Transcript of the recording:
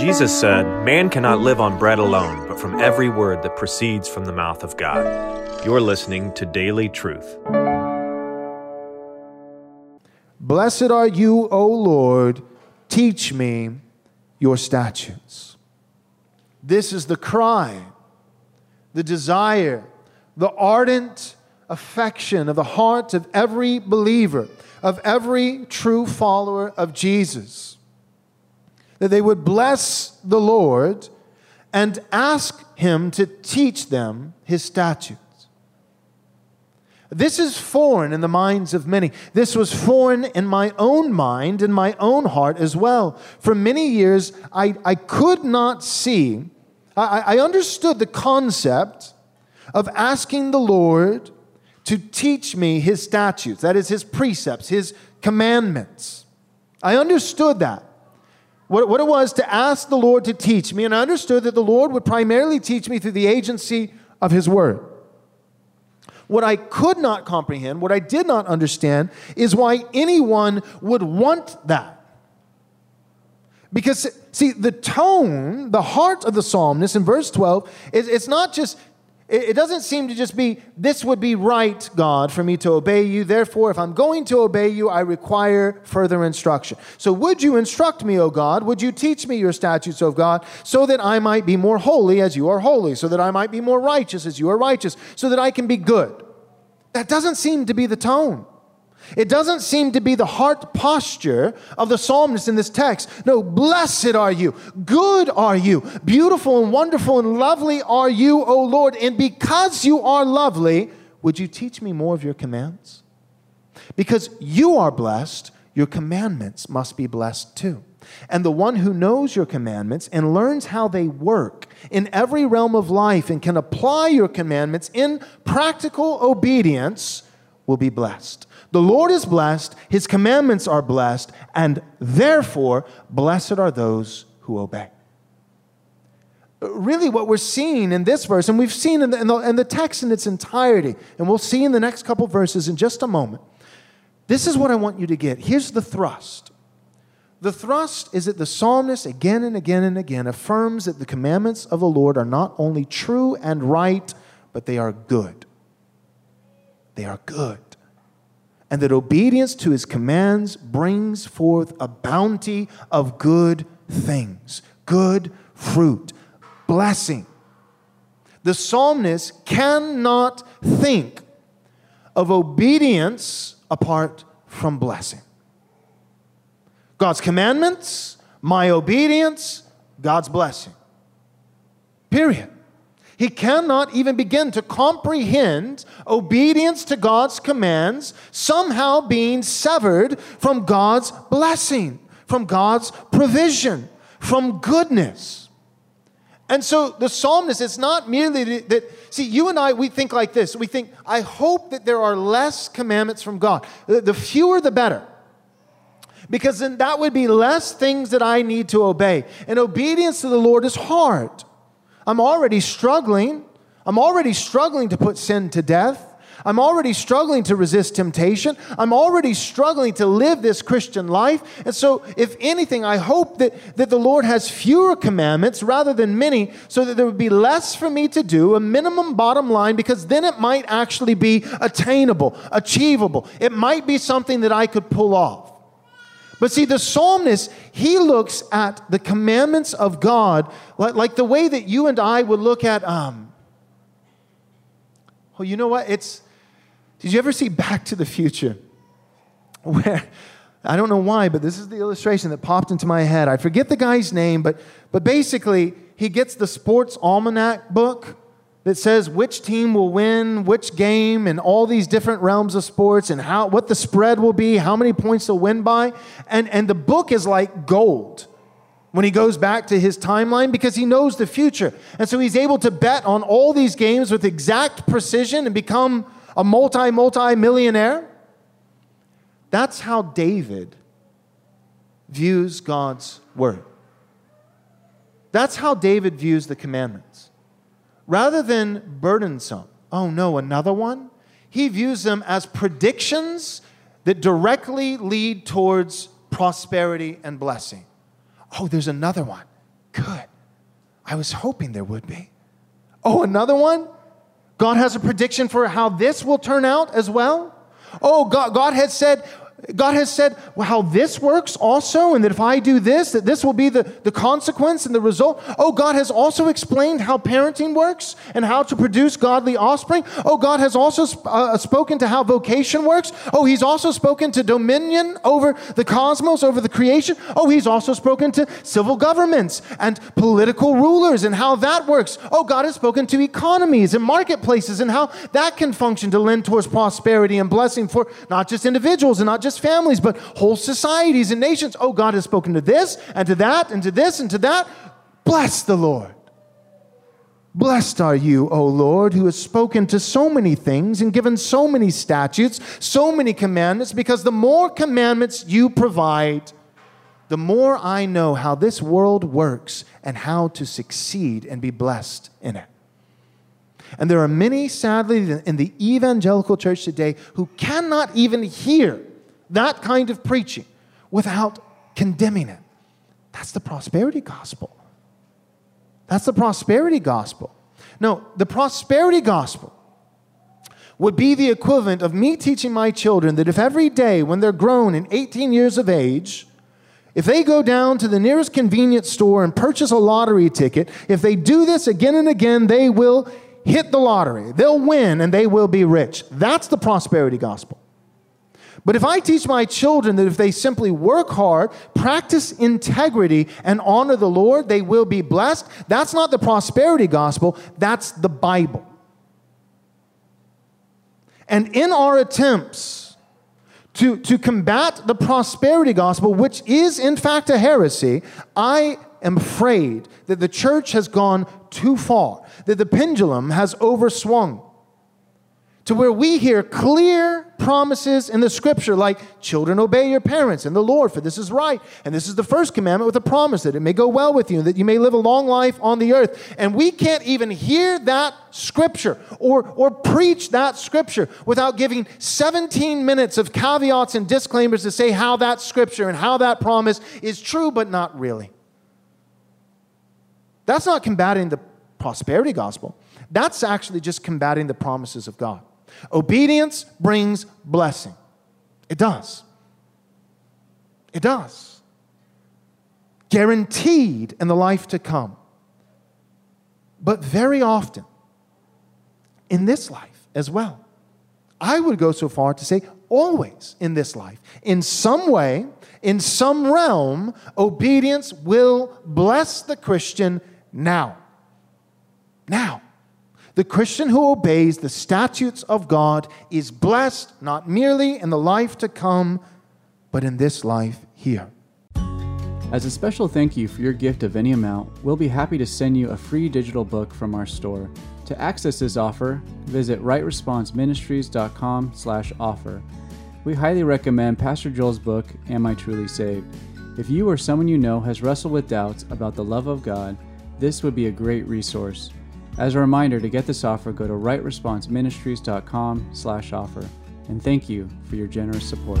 Jesus said, Man cannot live on bread alone, but from every word that proceeds from the mouth of God. You're listening to Daily Truth. Blessed are you, O Lord, teach me your statutes. This is the cry, the desire, the ardent affection of the heart of every believer, of every true follower of Jesus. That they would bless the Lord and ask Him to teach them His statutes. This is foreign in the minds of many. This was foreign in my own mind, in my own heart as well. For many years, I, I could not see, I, I understood the concept of asking the Lord to teach me his statutes, that is, his precepts, his commandments. I understood that. What, what it was to ask the Lord to teach me, and I understood that the Lord would primarily teach me through the agency of his word. What I could not comprehend, what I did not understand, is why anyone would want that. Because, see, the tone, the heart of the psalmist in verse 12, is, it's not just, it doesn't seem to just be, this would be right, God, for me to obey you. Therefore, if I'm going to obey you, I require further instruction. So, would you instruct me, O God? Would you teach me your statutes, O God, so that I might be more holy as you are holy, so that I might be more righteous as you are righteous, so that I can be good? That doesn't seem to be the tone. It doesn't seem to be the heart posture of the psalmist in this text. No, blessed are you, good are you, beautiful and wonderful and lovely are you, O Lord. And because you are lovely, would you teach me more of your commands? Because you are blessed, your commandments must be blessed too. And the one who knows your commandments and learns how they work in every realm of life and can apply your commandments in practical obedience will be blessed. The Lord is blessed, his commandments are blessed, and therefore, blessed are those who obey. Really, what we're seeing in this verse, and we've seen in the, in the, in the text in its entirety, and we'll see in the next couple verses in just a moment, this is what I want you to get. Here's the thrust. The thrust is that the psalmist again and again and again affirms that the commandments of the Lord are not only true and right, but they are good. They are good and that obedience to his commands brings forth a bounty of good things, good fruit, blessing. The psalmist cannot think of obedience apart from blessing. God's commandments, my obedience, God's blessing. Period. He cannot even begin to comprehend obedience to God's commands somehow being severed from God's blessing, from God's provision, from goodness. And so the psalmist, it's not merely that, see, you and I, we think like this. We think, I hope that there are less commandments from God. The fewer, the better because then that would be less things that I need to obey. And obedience to the Lord is hard. I'm already struggling. I'm already struggling to put sin to death. I'm already struggling to resist temptation. I'm already struggling to live this Christian life. And so, if anything, I hope that, that the Lord has fewer commandments rather than many, so that there would be less for me to do, a minimum bottom line, because then it might actually be attainable, achievable. It might be something that I could pull off. But see, the psalmist, he looks at the commandments of God like, like the way that you and I would look at, um, well, you know what? It's, did you ever see Back to the Future? Where, I don't know why, but this is the illustration that popped into my head. I forget the guy's name, but, but basically, he gets the sports almanac book that says which team will win which game in all these different realms of sports and how what the spread will be, how many points they'll win by. And, and the book is like gold when he goes back to his timeline because he knows the future. And so he's able to bet on all these games with exact precision and become a multi, multi millionaire. That's how David views God's word. That's how David views the commandments rather than burdensome. Oh no, another one? He views them as predictions that directly lead towards prosperity and blessing. Oh, there's another one. Good. I was hoping there would be. Oh, another one? God has a prediction for how this will turn out as well. Oh, God, God has said, God has said well, how this works also, and that if I do this, that this will be the, the consequence and the result. Oh, God has also explained how parenting works and how to produce godly offspring. Oh, God has also sp- uh, spoken to how vocation works. Oh, He's also spoken to dominion over the cosmos, over the creation. Oh, He's also spoken to civil governments and political rulers and how that works. Oh, God has spoken to economies and marketplaces and how that can function to lend towards prosperity and blessing for not just individuals and not just just families, but whole societies and nations. Oh, God has spoken to this and to that and to this and to that. Bless the Lord. Blessed are you, O Lord, who has spoken to so many things and given so many statutes, so many commandments, because the more commandments you provide, the more I know how this world works and how to succeed and be blessed in it. And there are many, sadly, in the evangelical church today who cannot even hear that kind of preaching without condemning it. That's the prosperity gospel. That's the prosperity gospel. No, the prosperity gospel would be the equivalent of me teaching my children that if every day when they're grown and 18 years of age, if they go down to the nearest convenience store and purchase a lottery ticket, if they do this again and again, they will hit the lottery. They'll win and they will be rich. That's the prosperity gospel. But if I teach my children that if they simply work hard, practice integrity, and honor the Lord, they will be blessed, that's not the prosperity gospel, that's the Bible. And in our attempts to, to combat the prosperity gospel, which is in fact a heresy, I am afraid that the church has gone too far, that the pendulum has overswung to where we hear clear promises in the scripture like children obey your parents and the lord for this is right and this is the first commandment with a promise that it may go well with you that you may live a long life on the earth. And we can't even hear that scripture or, or preach that scripture without giving 17 minutes of caveats and disclaimers to say how that scripture and how that promise is true but not really. That's not combating the prosperity gospel. That's actually just combating the promises of god Obedience brings blessing. It does. It does. Guaranteed in the life to come. But very often, in this life as well. I would go so far to say always in this life. In some way, in some realm, obedience will bless the Christian now. Now. The Christian who obeys the statutes of God is blessed not merely in the life to come, but in this life here. As a special thank you for your gift of any amount, we'll be happy to send you a free digital book from our store. To access this offer, visit rightresponseministries.com/offer. We highly recommend Pastor Joel's book, Am I Truly Saved? If you or someone you know has wrestled with doubts about the love of God, this would be a great resource. As a reminder, to get this offer, go to rightresponseministries.com slash offer. And thank you for your generous support.